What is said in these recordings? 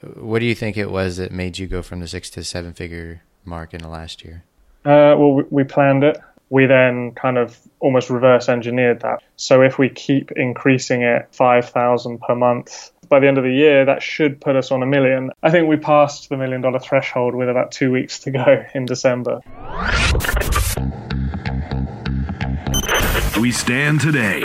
What do you think it was that made you go from the six to seven figure mark in the last year? Uh, well, we, we planned it. We then kind of almost reverse engineered that. So if we keep increasing it 5,000 per month, by the end of the year, that should put us on a million. I think we passed the million dollar threshold with about two weeks to go in December. We stand today.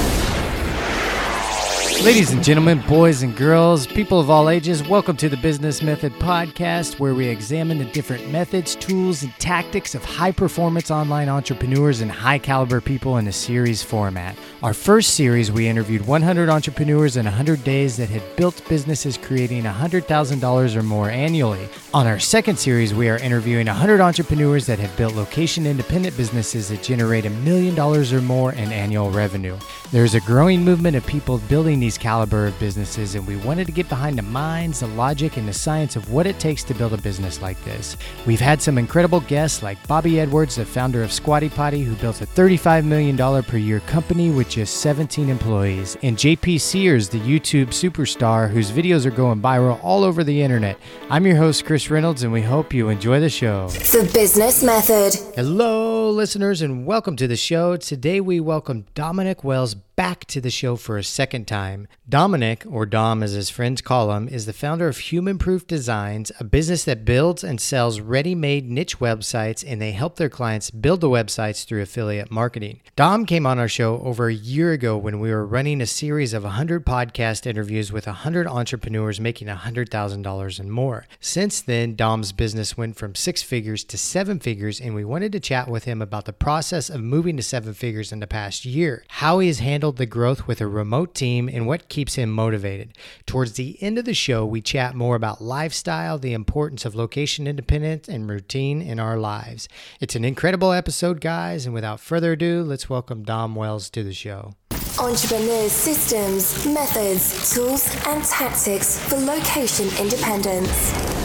Ladies and gentlemen, boys and girls, people of all ages, welcome to the Business Method Podcast, where we examine the different methods, tools, and tactics of high performance online entrepreneurs and high caliber people in a series format. Our first series, we interviewed 100 entrepreneurs in 100 days that had built businesses creating $100,000 or more annually. On our second series, we are interviewing 100 entrepreneurs that have built location independent businesses that generate a million dollars or more in annual revenue. There's a growing movement of people building these caliber of businesses, and we wanted to get behind the minds, the logic, and the science of what it takes to build a business like this. We've had some incredible guests like Bobby Edwards, the founder of Squatty Potty, who built a $35 million per year company with just 17 employees, and JP Sears, the YouTube superstar whose videos are going viral all over the internet. I'm your host, Chris Reynolds, and we hope you enjoy the show. The Business Method. Hello, listeners, and welcome to the show. Today we welcome Dominic Wells back to the show for a second time. Dominic, or Dom as his friends call him, is the founder of Human Proof Designs, a business that builds and sells ready made niche websites, and they help their clients build the websites through affiliate marketing. Dom came on our show over a year ago when we were running a series of 100 podcast interviews with 100 entrepreneurs making $100,000 and more. Since then, Dom's business went from six figures to seven figures, and we wanted to chat with him about the process of moving to seven figures in the past year, how he has handled the growth with a remote team, and what keeps him motivated. Towards the end of the show, we chat more about lifestyle, the importance of location independence, and routine in our lives. It's an incredible episode, guys, and without further ado, let's welcome Dom Wells to the show. Entrepreneurs' systems, methods, tools, and tactics for location independence.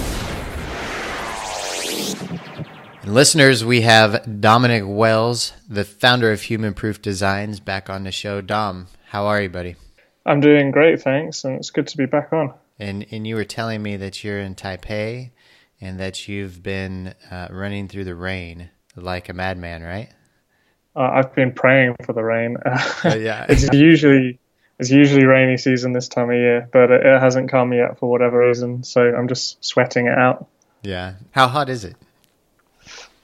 And listeners, we have Dominic Wells, the founder of Human Proof Designs, back on the show. Dom, how are you, buddy? I'm doing great, thanks, and it's good to be back on. And and you were telling me that you're in Taipei, and that you've been uh, running through the rain like a madman, right? Uh, I've been praying for the rain. yeah. it's usually it's usually rainy season this time of year, but it, it hasn't come yet for whatever reason. So I'm just sweating it out. Yeah. How hot is it?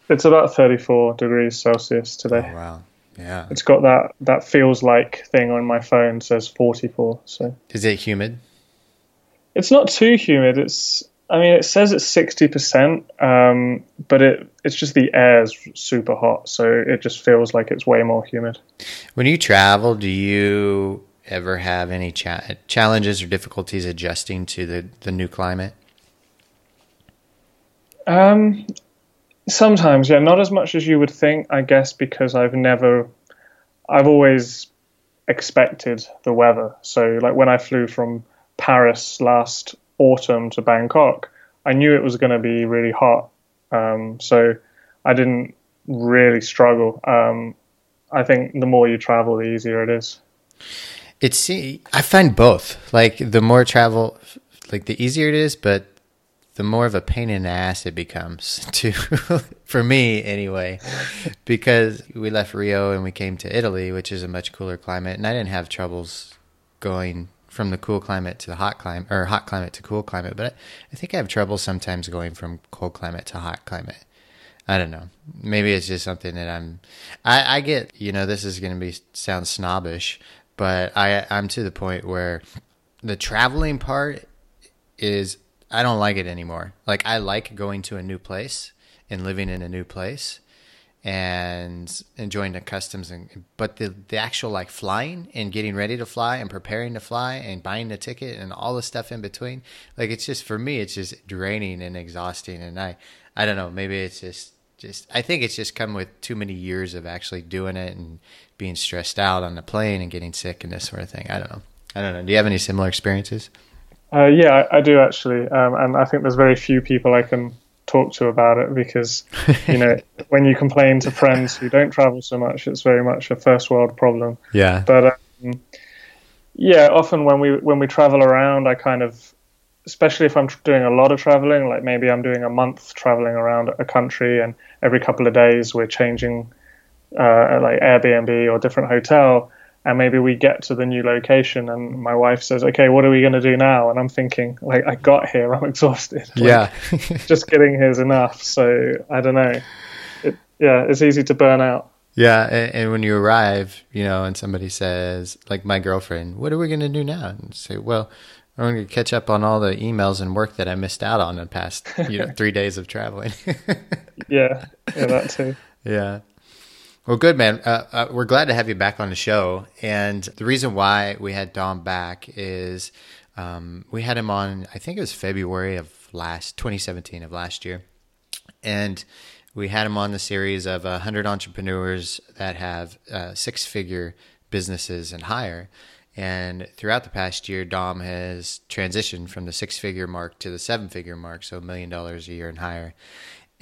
It's about 34 degrees Celsius today. Oh, wow. Yeah. It's got that that feels like thing on my phone says 44. So Is it humid? it's not too humid. It's I mean it says it's 60%, um, but it it's just the air's super hot, so it just feels like it's way more humid. When you travel, do you ever have any cha- challenges or difficulties adjusting to the, the new climate? Um, sometimes, yeah, not as much as you would think, I guess, because I've never, I've always expected the weather. So, like when I flew from Paris last autumn to Bangkok, I knew it was going to be really hot. Um, so I didn't really struggle. Um, I think the more you travel, the easier it is. It's I find both. Like the more travel, like the easier it is, but the more of a pain in the ass it becomes to for me anyway because we left rio and we came to italy which is a much cooler climate and i didn't have troubles going from the cool climate to the hot climate or hot climate to cool climate but i think i have trouble sometimes going from cold climate to hot climate. I don't know. Maybe it's just something that i'm i, I get you know this is going to be sound snobbish but i i'm to the point where the traveling part is I don't like it anymore. Like I like going to a new place and living in a new place and enjoying the customs and but the the actual like flying and getting ready to fly and preparing to fly and buying the ticket and all the stuff in between like it's just for me it's just draining and exhausting and I I don't know maybe it's just just I think it's just come with too many years of actually doing it and being stressed out on the plane and getting sick and this sort of thing. I don't know. I don't know. Do you have any similar experiences? Uh, yeah, I, I do actually, um, and I think there's very few people I can talk to about it because, you know, when you complain to friends who don't travel so much, it's very much a first world problem. Yeah. But um, yeah, often when we when we travel around, I kind of, especially if I'm doing a lot of traveling, like maybe I'm doing a month traveling around a country, and every couple of days we're changing, uh, like Airbnb or different hotel, and maybe we get to the new location, and my wife says, "Okay, what are we going to do now?" And I'm thinking, like, I got here, I'm exhausted. Like, yeah. just getting here is enough. So I don't know. It, yeah, it's easy to burn out. Yeah, and, and when you arrive, you know, and somebody says, like my girlfriend, "What are we going to do now?" And say, "Well, I'm going to catch up on all the emails and work that I missed out on in the past, you know, three days of traveling." Yeah, yeah, that too. yeah. Well, good man. Uh, uh, we're glad to have you back on the show, and the reason why we had Dom back is um, we had him on. I think it was February of last 2017 of last year, and we had him on the series of 100 entrepreneurs that have uh, six figure businesses and higher. And throughout the past year, Dom has transitioned from the six figure mark to the seven figure mark, so a million dollars a year and higher.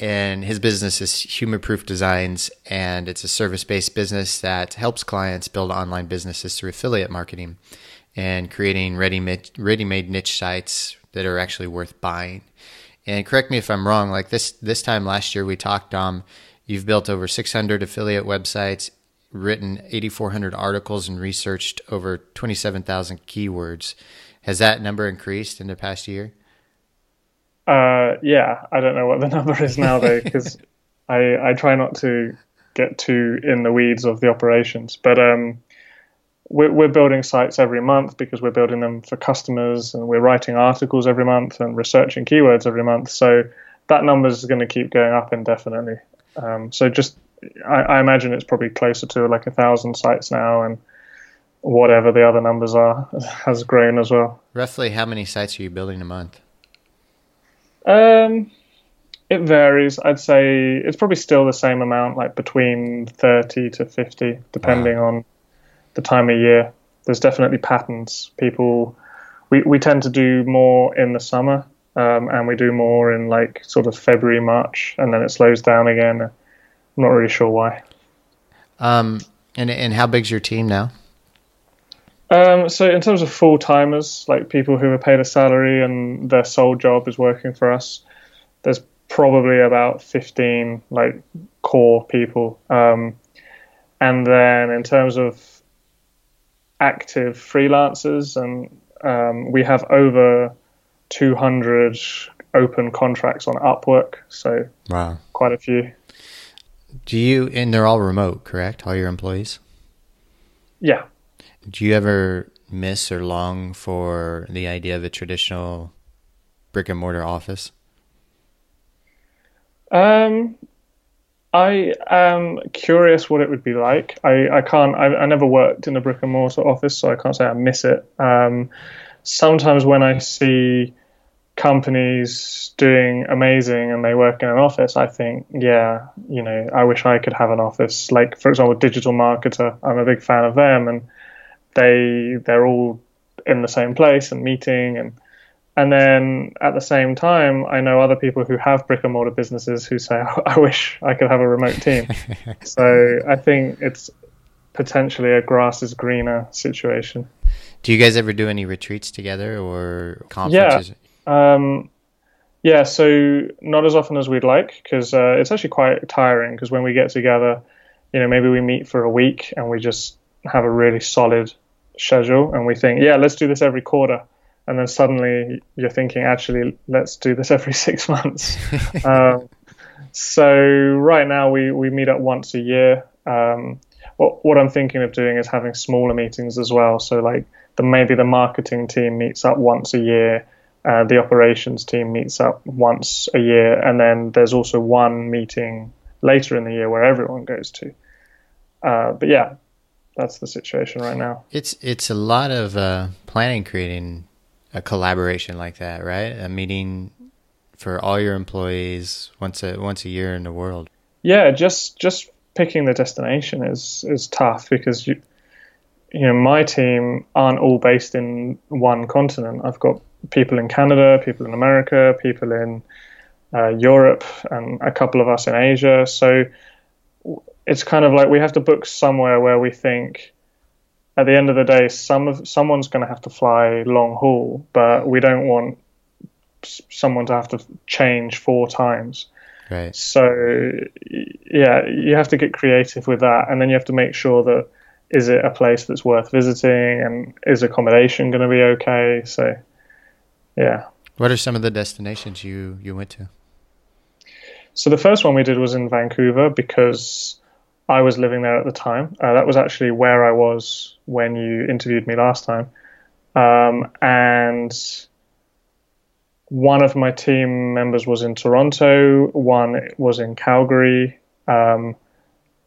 And his business is Human Proof Designs, and it's a service based business that helps clients build online businesses through affiliate marketing and creating ready made niche sites that are actually worth buying. And correct me if I'm wrong. Like this this time last year, we talked. Um, you've built over 600 affiliate websites, written 8,400 articles, and researched over 27,000 keywords. Has that number increased in the past year? Uh, yeah, I don't know what the number is now though, because I I try not to get too in the weeds of the operations, but um, we're, we're building sites every month because we're building them for customers and we're writing articles every month and researching keywords every month. So that number is going to keep going up indefinitely. Um, so just, I, I, imagine it's probably closer to like a thousand sites now and whatever the other numbers are has grown as well. Roughly how many sites are you building a month? Um, it varies. I'd say it's probably still the same amount, like between 30 to 50, depending wow. on the time of year. There's definitely patterns. People, we, we tend to do more in the summer, um, and we do more in like sort of February, March, and then it slows down again. I'm not really sure why. Um, and and how big's your team now? Um, so in terms of full timers, like people who are paid a salary and their sole job is working for us, there's probably about 15 like core people. Um, and then in terms of active freelancers, and um, we have over 200 open contracts on Upwork. So wow, quite a few. Do you? And they're all remote, correct? All your employees. Yeah. Do you ever miss or long for the idea of a traditional brick and mortar office? Um, I am curious what it would be like. I, I can't. I, I never worked in a brick and mortar office, so I can't say I miss it. Um, sometimes when I see companies doing amazing and they work in an office, I think, yeah, you know, I wish I could have an office. Like for example, Digital Marketer. I'm a big fan of them, and they they're all in the same place and meeting and and then at the same time, I know other people who have brick and mortar businesses who say, I wish I could have a remote team. so I think it's potentially a grass is greener situation. Do you guys ever do any retreats together or conferences? Yeah. Um, yeah, so not as often as we'd like because uh, it's actually quite tiring because when we get together, you know, maybe we meet for a week and we just have a really solid schedule and we think, yeah, let's do this every quarter and then suddenly you're thinking, actually, let's do this every six months. um, so right now we, we meet up once a year. Um, what, what I'm thinking of doing is having smaller meetings as well. So like the maybe the marketing team meets up once a year, uh, the operations team meets up once a year, and then there's also one meeting later in the year where everyone goes to. Uh, but yeah, that's the situation right now. It's it's a lot of uh, planning, creating a collaboration like that, right? A meeting for all your employees once a once a year in the world. Yeah, just just picking the destination is is tough because you you know my team aren't all based in one continent. I've got people in Canada, people in America, people in uh, Europe, and a couple of us in Asia. So it's kind of like we have to book somewhere where we think at the end of the day, some of someone's going to have to fly long haul, but we don't want someone to have to change four times. Right. So yeah, you have to get creative with that, and then you have to make sure that is it a place that's worth visiting, and is accommodation going to be okay? So yeah. What are some of the destinations you you went to? So the first one we did was in Vancouver because I was living there at the time. Uh, that was actually where I was when you interviewed me last time. Um, and one of my team members was in Toronto, one was in Calgary, um,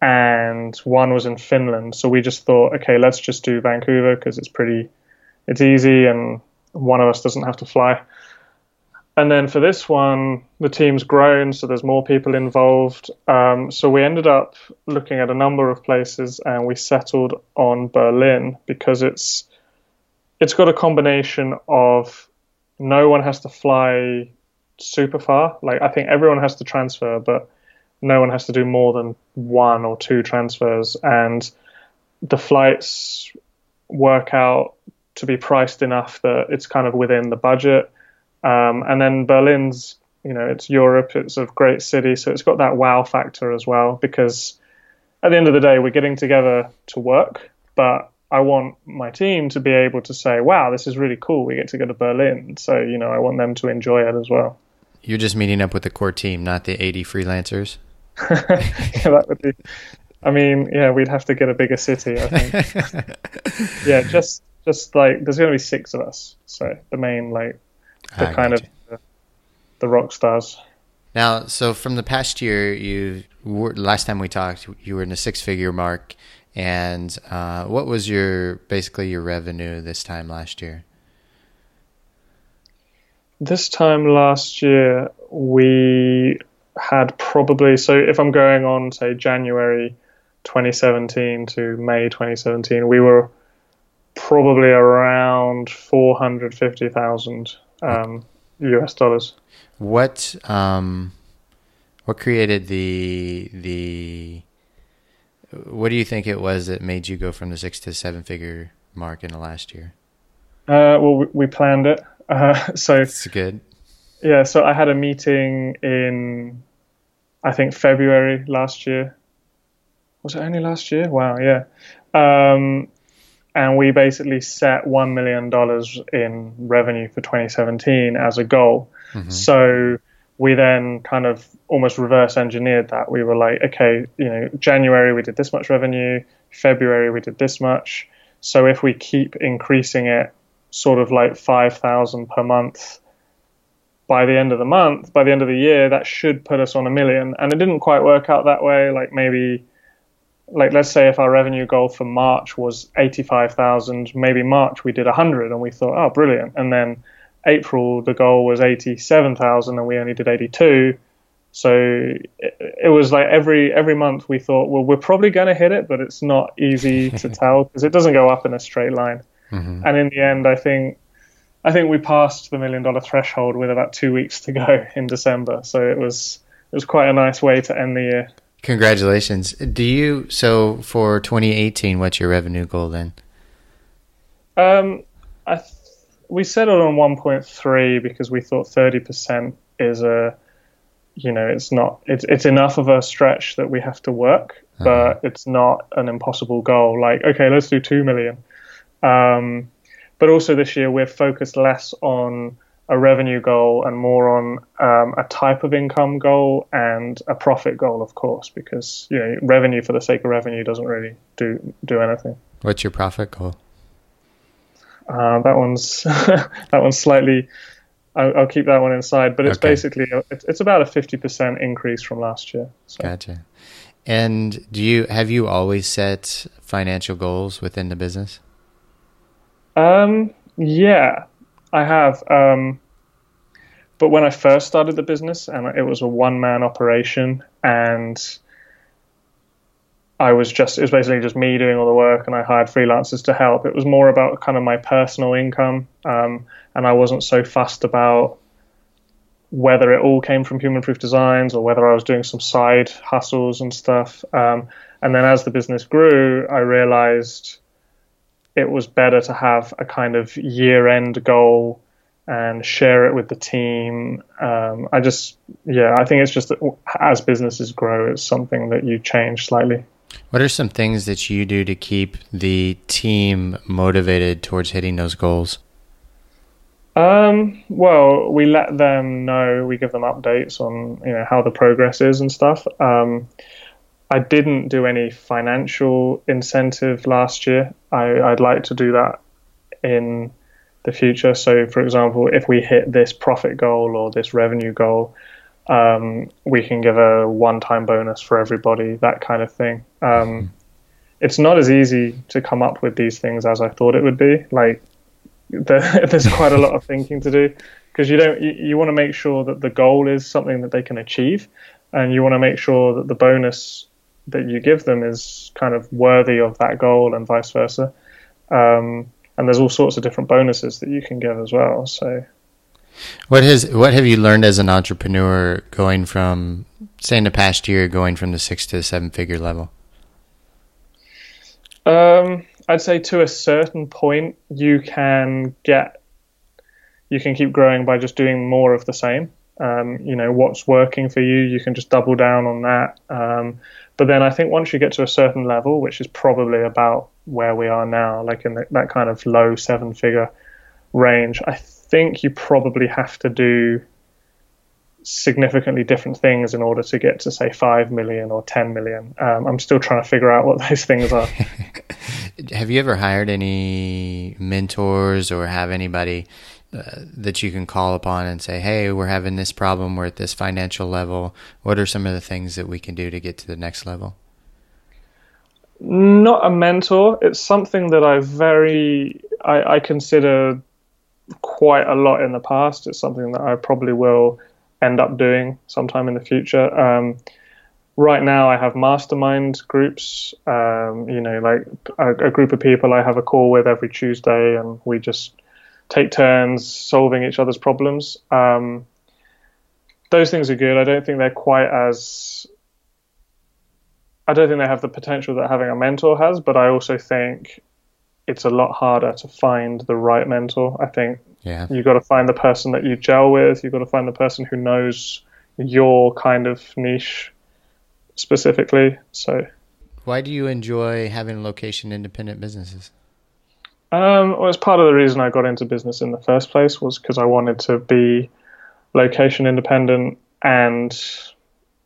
and one was in Finland. So we just thought, okay, let's just do Vancouver because it's pretty, it's easy, and one of us doesn't have to fly. And then for this one, the team's grown, so there's more people involved. Um, so we ended up looking at a number of places, and we settled on Berlin because it's it's got a combination of no one has to fly super far. Like I think everyone has to transfer, but no one has to do more than one or two transfers, and the flights work out to be priced enough that it's kind of within the budget um, and then Berlin's, you know, it's Europe, it's a great city, so it's got that wow factor as well. Because at the end of the day, we're getting together to work, but I want my team to be able to say, "Wow, this is really cool. We get to go to Berlin." So you know, I want them to enjoy it as well. You're just meeting up with the core team, not the 80 freelancers. yeah, that would be. I mean, yeah, we'd have to get a bigger city. I think. yeah, just just like there's going to be six of us, so the main like the I kind of the, the rock stars. Now, so from the past year, you were, last time we talked, you were in a six-figure mark, and uh, what was your basically your revenue this time last year? This time last year, we had probably so if I'm going on say January 2017 to May 2017, we were probably around 450,000 um, US dollars. What um, what created the the what do you think it was that made you go from the six to seven figure mark in the last year? Uh, well, we, we planned it. Uh, so It's good. yeah, so I had a meeting in I think February last year. Was it only last year? Wow, yeah. Um, and we basically set one million dollars in revenue for 2017 as a goal. Mm-hmm. So we then kind of almost reverse engineered that. We were like, okay, you know, January we did this much revenue, February we did this much. So if we keep increasing it, sort of like five thousand per month, by the end of the month, by the end of the year, that should put us on a million. And it didn't quite work out that way. Like maybe like let's say if our revenue goal for March was 85,000, maybe March we did 100 and we thought, oh, brilliant. And then April the goal was 87,000 and we only did 82. So it, it was like every every month we thought, well, we're probably going to hit it, but it's not easy to tell because it doesn't go up in a straight line. Mm-hmm. And in the end, I think I think we passed the million dollar threshold with about two weeks to go in December. So it was it was quite a nice way to end the year. Congratulations. Do you so for 2018? What's your revenue goal then? Um, I th- we settled on 1.3 because we thought 30% is a, you know, it's not it's it's enough of a stretch that we have to work, but it's not an impossible goal. Like, okay, let's do two million. Um, but also this year we're focused less on a revenue goal and more on um, a type of income goal and a profit goal, of course, because you know revenue for the sake of revenue doesn't really do do anything. What's your profit goal? Uh, that one's that one's slightly. I'll, I'll keep that one inside, but it's Okay. basically it's, it's about a fifty percent increase from last year. So Gotcha. And do you have you always set financial goals within the business? Um, yeah, I have. Um, but when I first started the business, and it was a one-man operation, and I was just it was basically just me doing all the work, and I hired freelancers to help. It was more about kind of my personal income, um, and I wasn't so fussed about whether it all came from human proof designs or whether I was doing some side hustles and stuff. Um, and then as the business grew, I realized it was better to have a kind of year end goal and share it with the team. Um, I just, yeah, I think it's just that as businesses grow, it's something that you change slightly. What are some things that you do to keep the team motivated towards hitting those goals? Um, well, we let them know, we give them updates on, you know, how the progress is and stuff. Um, I didn't do any financial incentive last year. I, I'd like to do that in the future. So, for example, if we hit this profit goal or this revenue goal, um, we can give a one-time bonus for everybody, that kind of thing. Um, it's not as easy to come up with these things as I thought it would be. Like, there, there's quite a lot of thinking to do because you don't. You, you want to make sure that the goal is something that they can achieve, and you want to make sure that the bonus that you give them is kind of worthy of that goal and vice versa. Um, and there's all sorts of different bonuses that you can give as well. So, what has what have you learned as an entrepreneur going from say in the past year going from the six to the seven figure level? Um, I'd say to a certain point you can get you can keep growing by just doing more of the same. Um, you know what's working for you, you can just double down on that. Um, but then I think once you get to a certain level, which is probably about where we are now, like in the, that kind of low seven figure range, I think you probably have to do significantly different things in order to get to say 5 million or 10 million. Um, I'm still trying to figure out what those things are. have you ever hired any mentors or have anybody that you can call upon and say, "Hey, we're having this problem. We're at this financial level. What are some of the things that we can do to get to the next level?" Not a mentor. It's something that I very I, I consider quite a lot in the past. It's something that I probably will end up doing sometime in the future. Um, right now, I have mastermind groups. Um, you know, like a, a group of people I have a call with every Tuesday, and we just take turns solving each other's problems. Um, those things are good. I don't think they're quite as. I don't think they have the potential that having a mentor has, but I also think it's a lot harder to find the right mentor. I think yeah. you've got to find the person that you gel with. You've got to find the person who knows your kind of niche specifically. So, why do you enjoy having location independent businesses? Um, well, it's part of the reason I got into business in the first place was because I wanted to be location independent and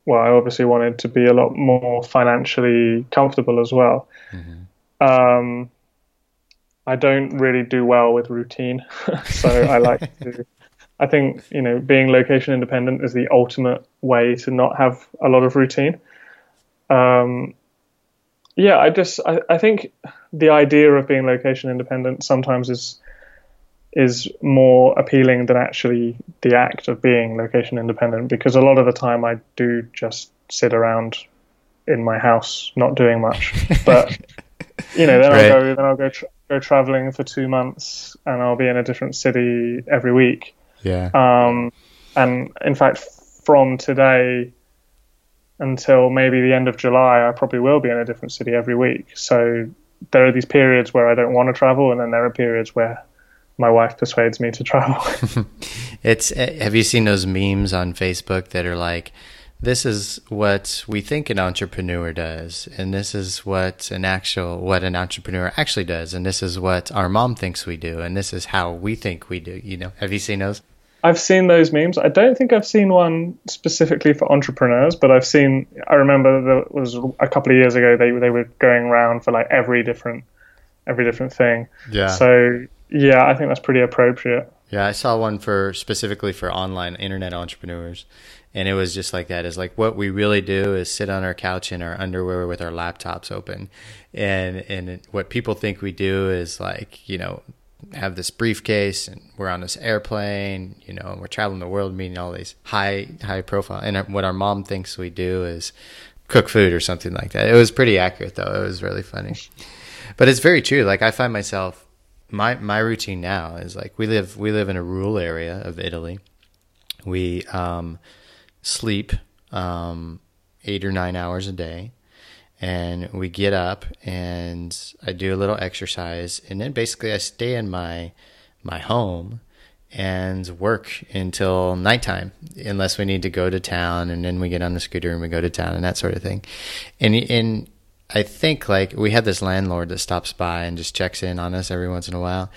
well, I obviously wanted to be a lot more financially comfortable as well. Mm-hmm. Um, I don't really do well with routine, so I like to. I think you know being location independent is the ultimate way to not have a lot of routine. Um, yeah, I just I, I think the idea of being location independent sometimes is is more appealing than actually the act of being location independent because a lot of the time I do just sit around in my house not doing much. But you know, then right. I'll go then I'll go tra- go traveling for two months and I'll be in a different city every week. Yeah. Um, and in fact, from today until maybe the end of July, I probably will be in a different city every week. So there are these periods where I don't want to travel, and then there are periods where my wife persuades me to travel. it's eh, have you seen those memes on Facebook that are like this is what we think an entrepreneur does and this is what an actual what an entrepreneur actually does and this is what our mom thinks we do and this is how we think we do you know have you seen those I've seen those memes. I don't think I've seen one specifically for entrepreneurs, but I've seen. I remember there was a couple of years ago they they were going around for like every different every different thing. Yeah. So yeah, I think that's pretty appropriate. Yeah, I saw one for specifically for online internet entrepreneurs, and it was just like that. Is like what we really do is sit on our couch in our underwear with our laptops open, and and what people think we do is like you know have this briefcase and we're on this airplane, you know, and we're traveling the world meeting all these high high profile and what our mom thinks we do is cook food or something like that. It was pretty accurate though. It was really funny. But it's very true. Like I find myself my my routine now is like we live we live in a rural area of Italy. We um, sleep um, eight or nine hours a day, and we get up and I do a little exercise, and then basically I stay in my my home and work until nighttime unless we need to go to town and then we get on the scooter and we go to town and that sort of thing. And and I think like we have this landlord that stops by and just checks in on us every once in a while.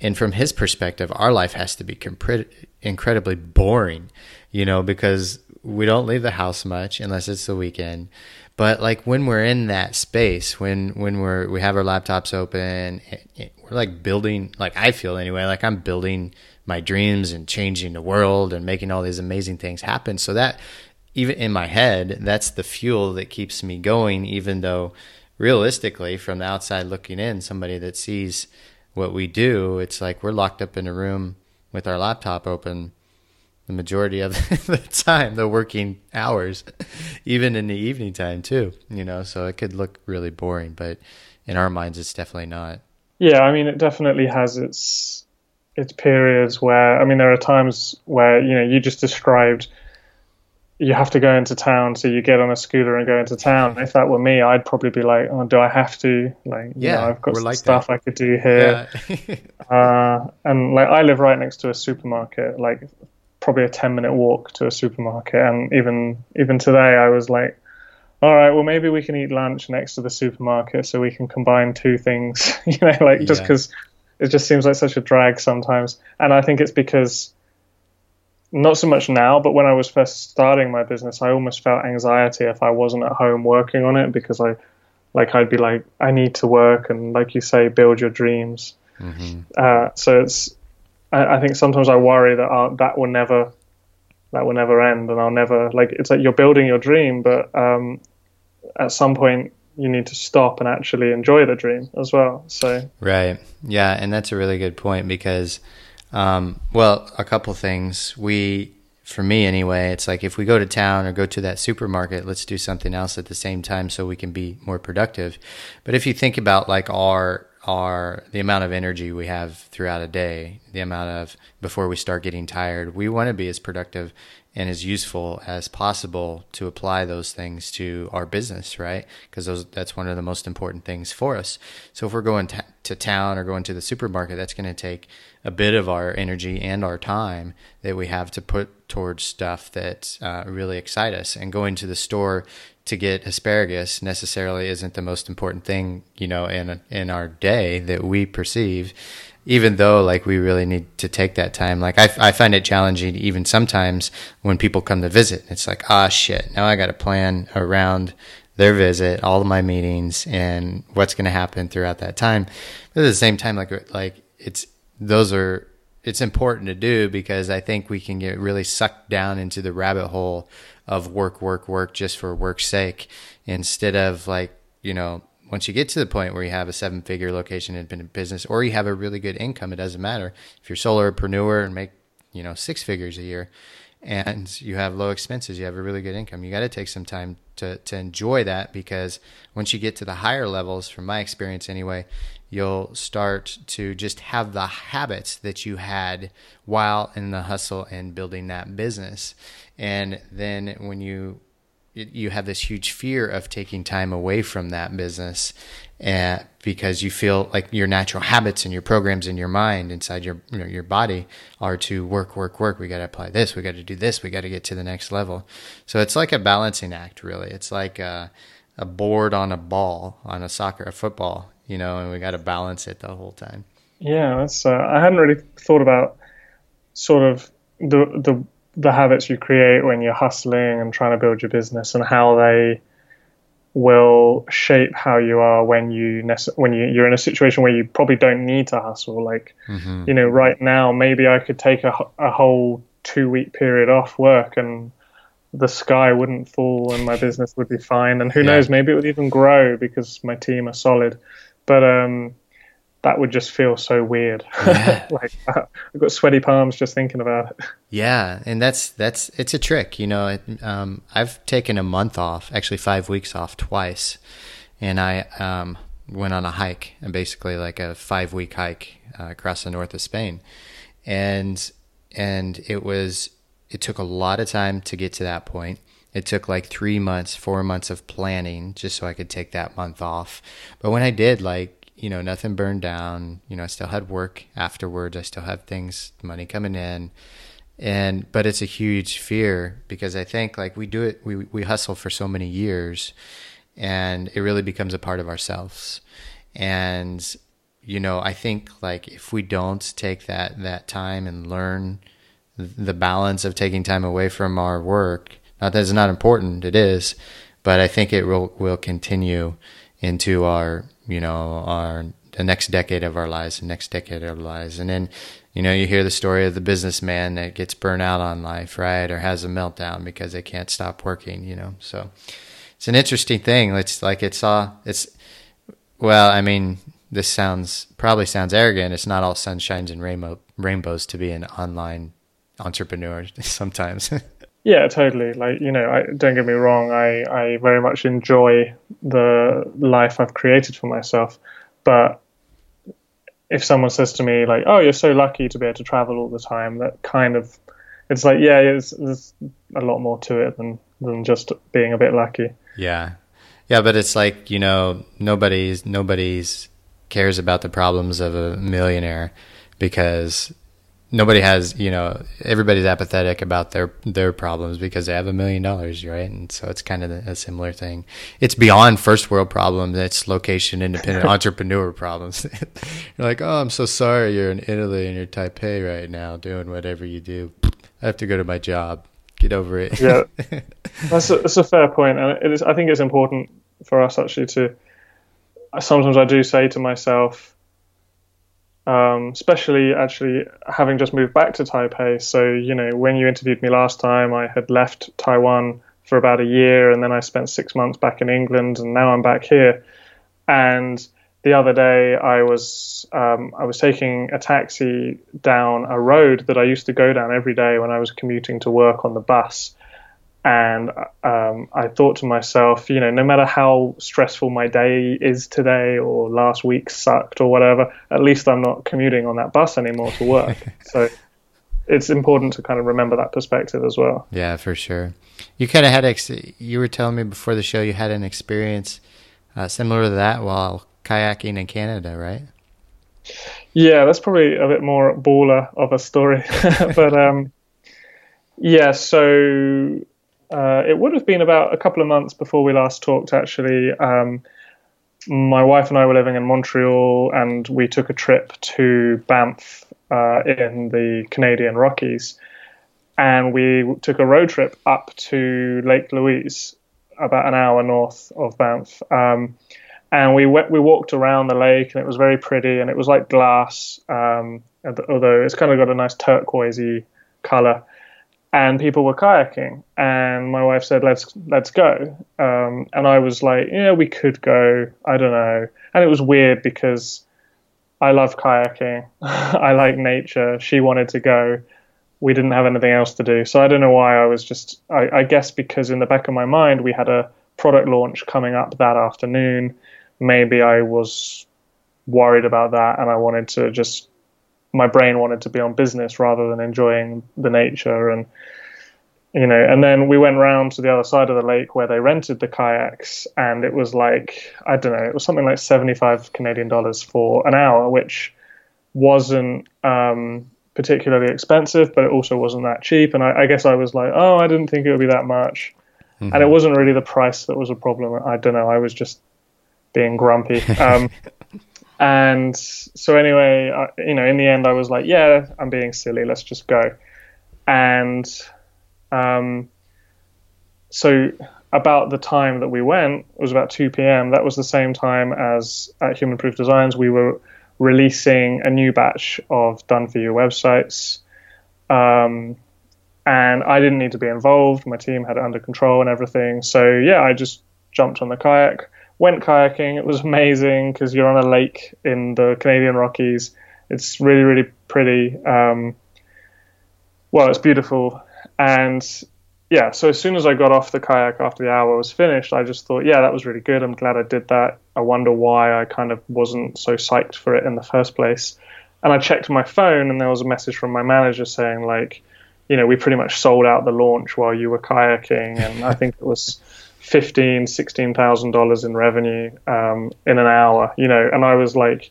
And from his perspective our life has to be compre- incredibly boring you know because we don't leave the house much unless it's the weekend but like when we're in that space when when we're we have our laptops open we're like building like i feel anyway like i'm building my dreams and changing the world and making all these amazing things happen. So that even in my head, that's the fuel that keeps me going, even though realistically, from the outside looking in, somebody that sees what we do, it's like we're locked up in a room with our laptop open the majority of the time, the working hours, even in the evening time too, you know, so it could look really boring, but in our minds, it's definitely not. Yeah, I mean, it definitely has its it's periods where I mean there are times where you know you just described you have to go into town, so you get on a scooter and go into town. If that were me, I'd probably be like, "Oh, do I have to?" Like, yeah, know, I've got like stuff that. I could do here. Yeah. uh, and like, I live right next to a supermarket, like probably a ten minute walk to a supermarket. And even even today, I was like, "All right, well, maybe we can eat lunch next to the supermarket, so we can combine two things." you know, like just because it just seems like such a drag sometimes. And I think it's because not so much now, but when I was first starting my business, I almost felt anxiety if I wasn't at home working on it because I, like, I'd be like, I need to work and, like you say, build your dreams. Mm-hmm. Uh, so it's, I, I, think sometimes I worry that that will never, that will never end, and I'll never like. It's like you're building your dream, but um, at some point you need to stop and actually enjoy the dream as well. So right, yeah, and that's a really good point because, um, well, a couple things we. For me, anyway, it's like if we go to town or go to that supermarket, let's do something else at the same time so we can be more productive. But if you think about like our our the amount of energy we have throughout a day, the amount of before we start getting tired, we want to be as productive and as useful as possible to apply those things to our business, right? Because those that's one of the most important things for us. So if we're going to, to town or going to the supermarket, that's going to take a bit of our energy and our time that we have to put towards stuff that uh, really excite us. And going to the store to get asparagus necessarily isn't the most important thing, you know, in in our day that we perceive even though like we really need to take that time. Like I, I find it challenging even sometimes when people come to visit. It's like ah shit now i got to plan around their visit all of my meetings and what's going to happen throughout that time. But at the same time like like it's those are it's important to do because i think we can get really sucked down into the rabbit hole of work work work just for work's sake instead of like you know once you get to the point where you have a seven figure location independent business or you have a really good income, it doesn't matter. If you're solopreneur and make, you know, six figures a year and you have low expenses, you have a really good income. You got to take some time to, to enjoy that because once you get to the higher levels, from my experience anyway, you'll start to just have the habits that you had while in the hustle and building that business. And then when you you have this huge fear of taking time away from that business and because you feel like your natural habits and your programs in your mind inside your you know, your body are to work work work. We got to apply this. We got to do this. We got to get to the next level. So it's like a balancing act really. It's like a, a board on a ball on a soccer a football you know and we got to balance it the whole time yeah that's uh, i hadn't really thought about sort of the the the habits you create when you're hustling and trying to build your business and how they will shape how you are when you nece- when you, you're in a situation where you probably don't need to hustle like mm-hmm. you know right now maybe i could take a, a whole two week period off work and the sky wouldn't fall and my business would be fine and who yeah. knows maybe it would even grow because my team are solid but um that would just feel so weird. Yeah. like I've got sweaty palms just thinking about it. Yeah, and that's that's it's a trick, you know. It, um, I've taken a month off, actually five weeks off twice, and I um, went on a hike, and basically like a five week hike uh, across the north of Spain, and and it was it took a lot of time to get to that point. It took like three months, four months of planning just so I could take that month off. But when I did, like, you know, nothing burned down. You know, I still had work afterwards. I still had things, money coming in. And, but it's a huge fear because I think like we do it, we, we hustle for so many years and it really becomes a part of ourselves. And, you know, I think like if we don't take that, that time and learn the balance of taking time away from our work, not that it's not important, it is, but I think it will will continue into our you know our the next decade of our lives, the next decade of our lives, and then you know you hear the story of the businessman that gets burnt out on life, right, or has a meltdown because they can't stop working, you know. So it's an interesting thing. It's like it's all it's well, I mean, this sounds probably sounds arrogant. It's not all sunshines and rainbow rainbows to be an online entrepreneur sometimes. Yeah, totally. Like you know, I, don't get me wrong. I I very much enjoy the life I've created for myself, but if someone says to me like, "Oh, you're so lucky to be able to travel all the time," that kind of it's like, yeah, it's, there's a lot more to it than than just being a bit lucky. Yeah, yeah, but it's like you know, nobody's nobody's cares about the problems of a millionaire because nobody has you know everybody's apathetic about their their problems because they have a million dollars right? And so it's kind of a similar thing. It's beyond first world problems it's location independent entrepreneur problems. You're like oh i'm so sorry you're in italy and you're taipei right now doing whatever you do. I have to go to my job. Get over it. Yeah. That's a, that's a fair point and it is i think it's important for us actually to sometimes i do say to myself um, especially actually having just moved back to Taipei. So, you know, when you interviewed me last time, I had left Taiwan for about a year and then I spent six months back in England and now I'm back here. And the other day I was um, I was taking a taxi down a road that I used to go down every day when I was commuting to work on the bus and um, I thought to myself, you know, no matter how stressful my day is today or last week sucked or whatever, at least I'm not commuting on that bus anymore to work. so it's important to kind of remember that perspective as well. Yeah, for sure. You kind of had ex- you were telling me before the show you had an experience uh, similar to that while kayaking in Canada, right? Yeah, that's probably a bit more baller of a story, but um, yeah. So uh, it would have been about a couple of months before we last talked, actually. Um, my wife and I were living in Montreal, and we took a trip to Banff uh, in the Canadian Rockies. And we took a road trip up to Lake Louise, about an hour north of Banff. Um, and we went, we walked around the lake, and it was very pretty, and it was like glass, um, although it's kind of got a nice turquoisey color and people were kayaking and my wife said let's let's go. Um, and i was like yeah we could go. I don't know. And it was weird because i love kayaking. I like nature. She wanted to go. We didn't have anything else to do. So i don't know why i was just I, I guess because in the back of my mind we had a product launch coming up that afternoon. Maybe i was worried about that and i wanted to just my brain wanted to be on business rather than enjoying the nature and you know and then we went round to the other side of the lake where they rented the kayaks and it was like i don't know it was something like 75 canadian dollars for an hour which wasn't um, particularly expensive but it also wasn't that cheap. And I, I, guess i was like oh i didn't think it would be that much. Mm-hmm. and it wasn't really the price that was a problem. I don't know i was just being grumpy. Um, and so anyway, I, you know, in the end, I was like, yeah, I'm being silly. Let's just go. And um, so about the time that we went, it was about 2 p.m. That was the same time as at Human Proof Designs, we were releasing a new batch of done for you websites. Um, and I didn't need to be involved. My team had it under control and everything. So yeah, I just jumped on the kayak went kayaking. It was amazing because you're on a lake in the Canadian Rockies. It's really, really pretty. Um, well, it's beautiful. And yeah, so as soon as I got off the kayak after the hour was finished, I just thought, yeah, that was really good. I'm glad I did that. I wonder why I kind of wasn't so psyched for it in the first place. And I checked my phone, and there was a message from my manager saying, like, you know, we pretty much sold out the launch while you were kayaking, and I think it was fifteen, sixteen thousand dollars in revenue um, in an hour. You know, and I was like,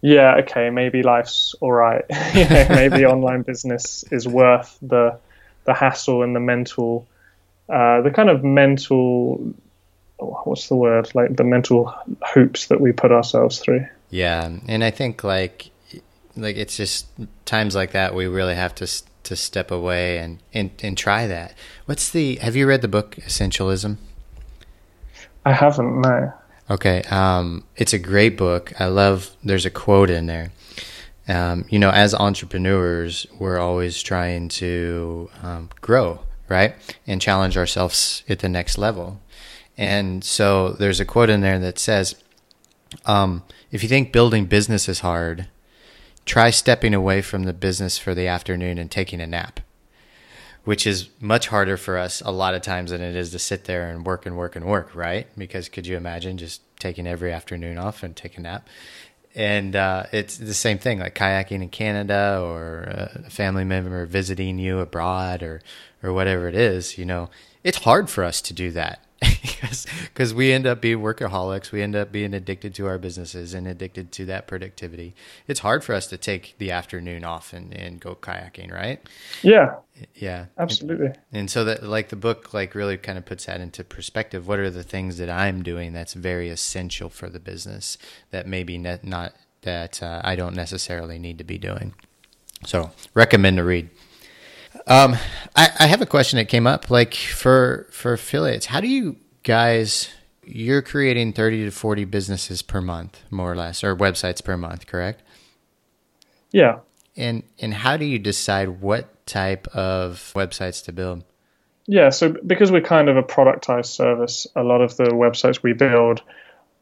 yeah, okay, maybe life's all right. you know, maybe online business is worth the the hassle and the mental, uh, the kind of mental, what's the word? Like the mental hoops that we put ourselves through. Yeah, and I think like like it's just times like that we really have to to step away and and and try that. What's the? Have you read the book Essentialism? I haven't. No. Okay, um, it's a great book. I love. There's a quote in there. Um, you know, as entrepreneurs, we're always trying to um, grow, right, and challenge ourselves at the next level. And so there's a quote in there that says, um, "If you think building business is hard, try stepping away from the business for the afternoon and taking a nap." Which is much harder for us a lot of times than it is to sit there and work and work and work, right? Because could you imagine just taking every afternoon off and take a nap? And uh, it's the same thing, like kayaking in Canada or a family member visiting you abroad or or whatever it is. You know, it's hard for us to do that because we end up being workaholics. We end up being addicted to our businesses and addicted to that productivity. It's hard for us to take the afternoon off and, and go kayaking, right? Yeah. Yeah. Absolutely. And, and so that like the book like really kind of puts that into perspective. What are the things that I'm doing that's very essential for the business that maybe ne- not that uh, I don't necessarily need to be doing. So recommend to read. Um, I, I have a question that came up. Like for for affiliates, how do you guys? You're creating thirty to forty businesses per month, more or less, or websites per month, correct? Yeah. And and how do you decide what type of websites to build? Yeah, so because we're kind of a productized service, a lot of the websites we build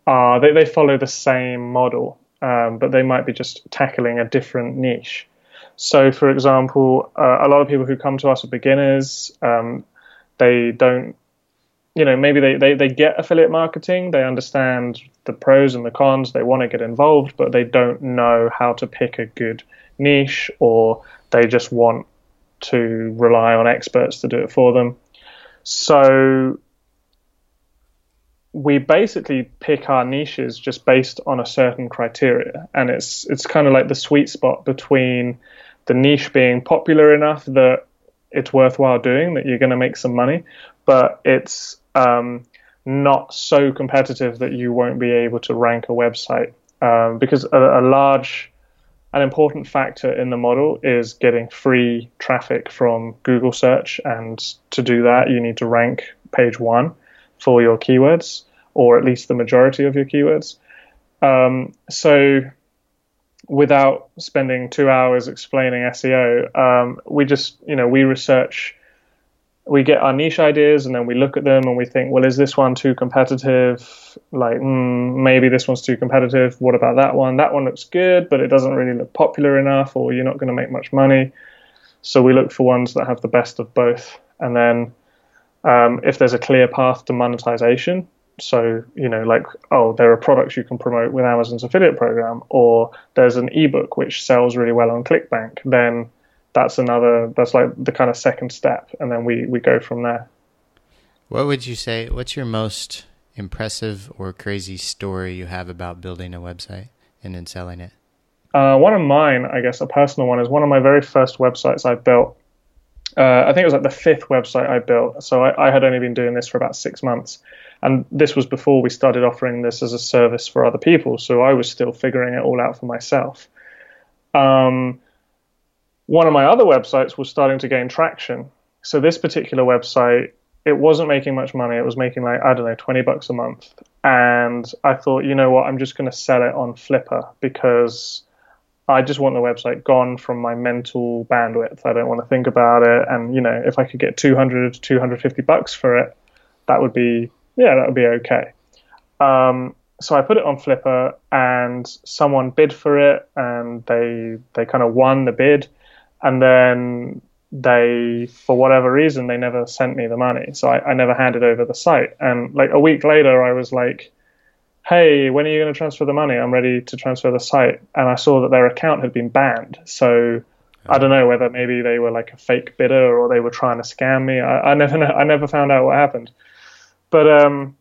are they, they follow the same model, um, but they might be just tackling a different niche. So, for example, uh, a lot of people who come to us are beginners. Um, they don't, you know, maybe they, they, they get affiliate marketing, they understand the pros and the cons, they want to get involved, but they don't know how to pick a good niche or they just want to rely on experts to do it for them. So, we basically pick our niches just based on a certain criteria and it's it's kind of like the sweet spot between the niche being popular enough that it's worthwhile doing that you're going to make some money but it's um, not so competitive that you won't be able to rank a website um, because a, a large an important factor in the model is getting free traffic from Google search and to do that you need to rank page one for your keywords, or at least the majority of your keywords. Um, so, without spending two hours explaining SEO, um, we just, you know, we research, we get our niche ideas, and then we look at them and we think, well, is this one too competitive? Like, mm, maybe this one's too competitive. What about that one? That one looks good, but it doesn't really look popular enough, or you're not going to make much money. So we look for ones that have the best of both, and then um, if there's a clear path to monetization. So, you know, like, oh, there are products you can promote with Amazon's affiliate program, or there's an ebook which sells really well on ClickBank, then that's another, that's like the kind of second step. And then we, we go from there. What would you say? What's your most impressive or crazy story you have about building a website and then selling it? Uh, one of mine, I guess, a personal one, is one of my very first websites I built uh, I think it was like the fifth website I built. So I, I, had only been doing this for about six months. And this was before we started offering this as a service for other people. So I was still figuring it all out for myself. Um, one of my other websites was starting to gain traction. So this particular website, it wasn't making much money. It was making like, I don't know, 20 bucks a month. And I thought, you know what, I'm just going to sell it on Flippa because I just want the website gone from my mental bandwidth. I don't want to think about it. And, you know, if I could get 200 to 250 bucks for it, that would be, yeah, that would be okay. Um, so I put it on Flippa, and someone bid for it, and they they kind of won the bid, and then they, for whatever reason, they never sent me the money. So I, I never handed over the site. And like a week later, I was like, "Hey, when are you going to transfer the money? I'm ready to transfer the site." And I saw that their account had been banned. So I don't know whether maybe they were like a fake bidder or they were trying to scam me. I, I never know. I never found out what happened. But um,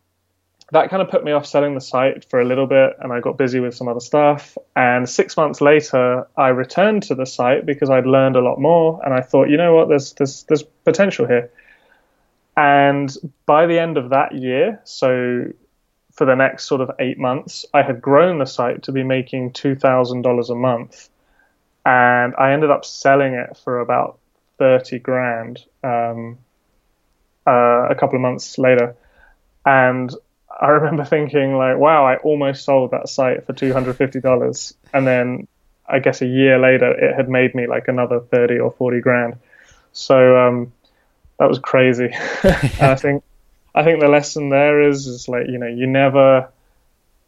that kind of put me off selling the site for a little bit, and I got busy with some other stuff. And six months later, I returned to the site because I'd learned a lot more, and I thought, you know what, there's there's there's potential here. And by the end of that year, so for the next sort of eight months, I had grown the site to be making two thousand dollars a month, and I ended up selling it for about thirty grand um, uh, a couple of months later. And I remember thinking like, wow, I almost sold that site for two hundred fifty dollars, and then I guess a year later it had made me like another thirty or forty grand. So um, that was crazy. I think I think the lesson there is is like you know you never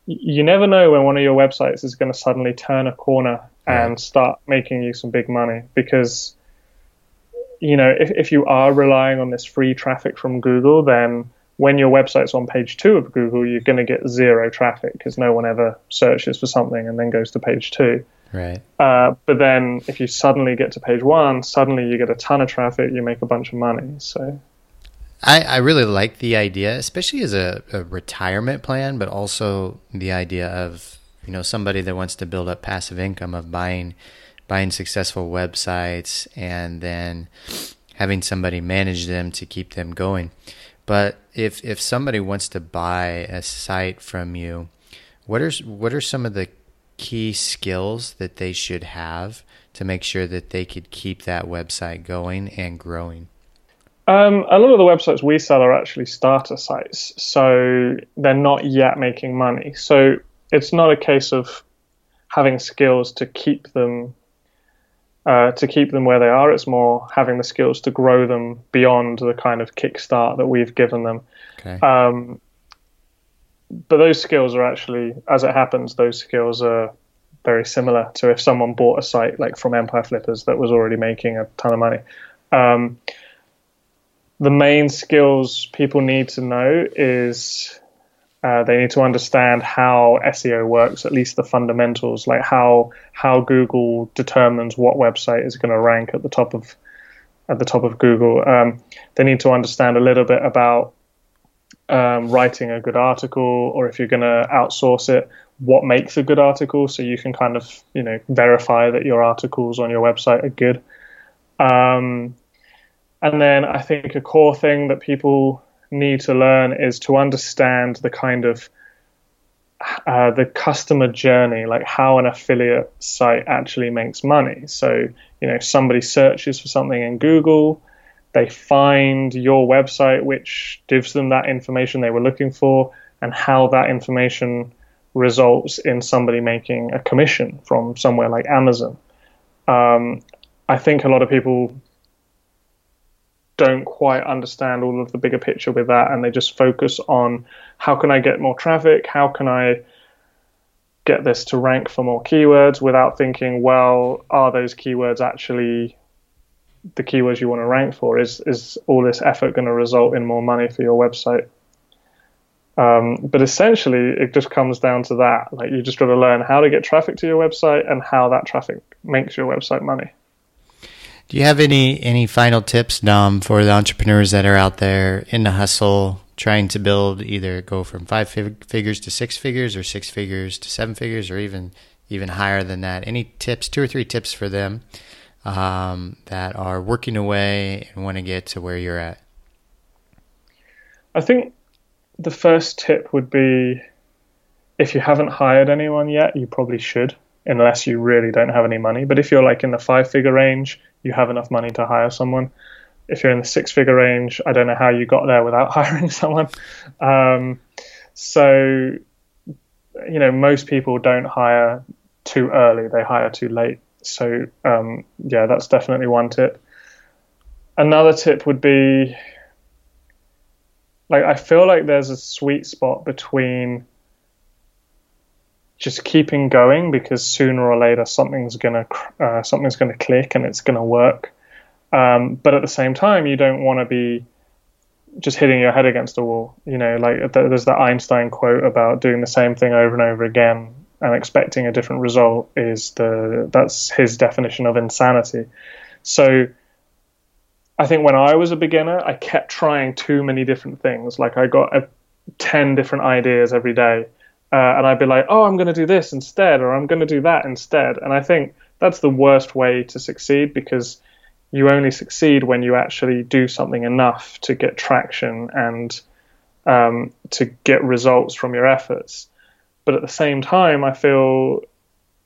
you never know when one of your websites is going to suddenly turn a corner and start making you some big money because you know if, if you are relying on this free traffic from Google then when your website's on page two of Google, you're going to get zero traffic because no one ever searches for something and then goes to page two. Right. Uh, but then if you suddenly get to page one, suddenly you get a ton of traffic, you make a bunch of money. So I, I really like the idea, especially as a, a retirement plan, but also the idea of you know somebody that wants to build up passive income of buying buying successful websites and then having somebody manage them to keep them going. But if if somebody wants to buy a site from you, what are what are some of the key skills that they should have to make sure that they could keep that website going and growing? Um, a lot of the websites we sell are actually starter sites, so they're not yet making money. So it's not a case of having skills to keep them uh, to keep them where they are. It's more having the skills to grow them beyond the kind of kickstart that we've given them. Okay. Um, but those skills are actually, as it happens, those skills are very similar to if someone bought a site like from Empire Flippers that was already making a ton of money. Um, the main skills people need to know is uh, they need to understand how SEO works, at least the fundamentals, like how how Google determines what website is going to rank at the top of at the top of Google. Um, they need to understand a little bit about um, writing a good article, or if you're going to outsource it, what makes a good article, so you can kind of you know verify that your articles on your website are good. Um, and then I think a core thing that people need to learn is to understand the kind of uh, the customer journey, like how an affiliate site actually makes money. So, you know, somebody searches for something in Google, they find your website, which gives them that information they were looking for, and how that information results in somebody making a commission from somewhere like Amazon. Um, I think a lot of people don't quite understand all of the bigger picture with that and they just focus on how can I get more traffic? How can I get this to rank for more keywords without thinking, well, are those keywords actually the keywords you want to rank for? Is is all this effort going to result in more money for your website? Um, but essentially, it just comes down to that. Like you just got to learn how to get traffic to your website and how that traffic makes your website money. Do you have any any final tips, Dom, for the entrepreneurs that are out there in the hustle, trying to build either go from five fig- figures to six figures, or six figures to seven figures, or even even higher than that? Any tips, two or three tips for them um, that are working away and want to get to where you're at? I think the first tip would be if you haven't hired anyone yet, you probably should unless you really don't have any money. But if you're like in the five figure range, you have enough money to hire someone. If you're in the six figure range, I don't know how you got there without hiring someone. Um, so, you know, most people don't hire too early, they hire too late. So, um, yeah, that's definitely one tip. Another tip would be like, I feel like there's a sweet spot between just keeping going because sooner or later something's gonna uh, something's gonna click and it's gonna work. Um, but at the same time, you don't want to be just hitting your head against the wall. You know, like there's that Einstein quote about doing the same thing over and over again and expecting a different result is the that's his definition of insanity. So I think when I was a beginner, I kept trying too many different things. Like I got a, 10 different ideas every day. Uh, and I'd be like, oh, I'm going to do this instead, or I'm going to do that instead. And I think that's the worst way to succeed because you only succeed when you actually do something enough to get traction and um, to get results from your efforts. But at the same time, I feel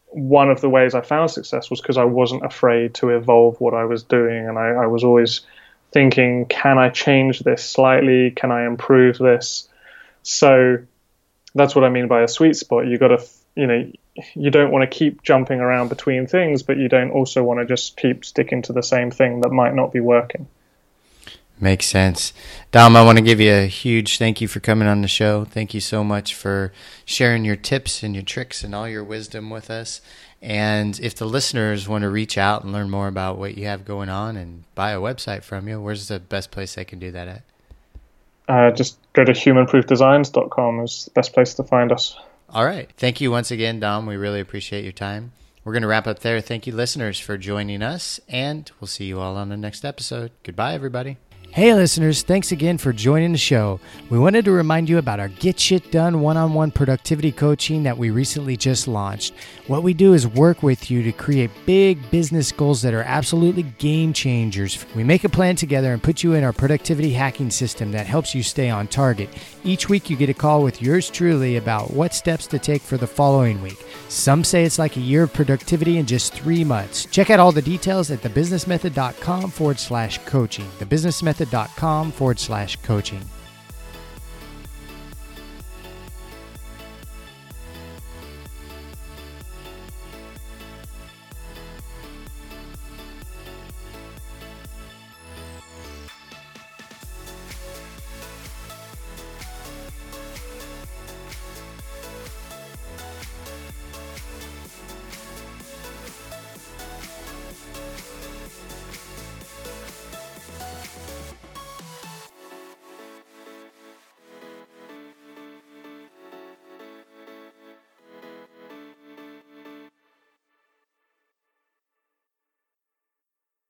one of the ways I found success was because I wasn't afraid to evolve what I was doing. And I, I was always thinking, can I change this slightly? Can I improve this? So that's what I mean by a sweet spot. You got to, you know, you don't want to keep jumping around between things, but you don't also want to just keep sticking to the same thing that might not be working. Makes sense. Dom, I want to give you a huge thank you for coming on the show. Thank you so much for sharing your tips and your tricks and all your wisdom with us. And if the listeners want to reach out and learn more about what you have going on and buy a website from you, where's the best place they can do that at? Uh, just go to humanproofdesigns.com is the best place to find us. All right. Thank you once again, Dom. We really appreciate your time. We're going to wrap up there. Thank you, listeners, for joining us, and we'll see you all on the next episode. Goodbye, everybody. Hey, listeners, thanks again for joining the show. We wanted to remind you about our Get Shit Done one on one productivity coaching that we recently just launched. What we do is work with you to create big business goals that are absolutely game changers. We make a plan together and put you in our productivity hacking system that helps you stay on target. Each week, you get a call with yours truly about what steps to take for the following week. Some say it's like a year of productivity in just three months. Check out all the details at thebusinessmethod.com forward slash coaching. Thebusinessmethod.com forward slash coaching.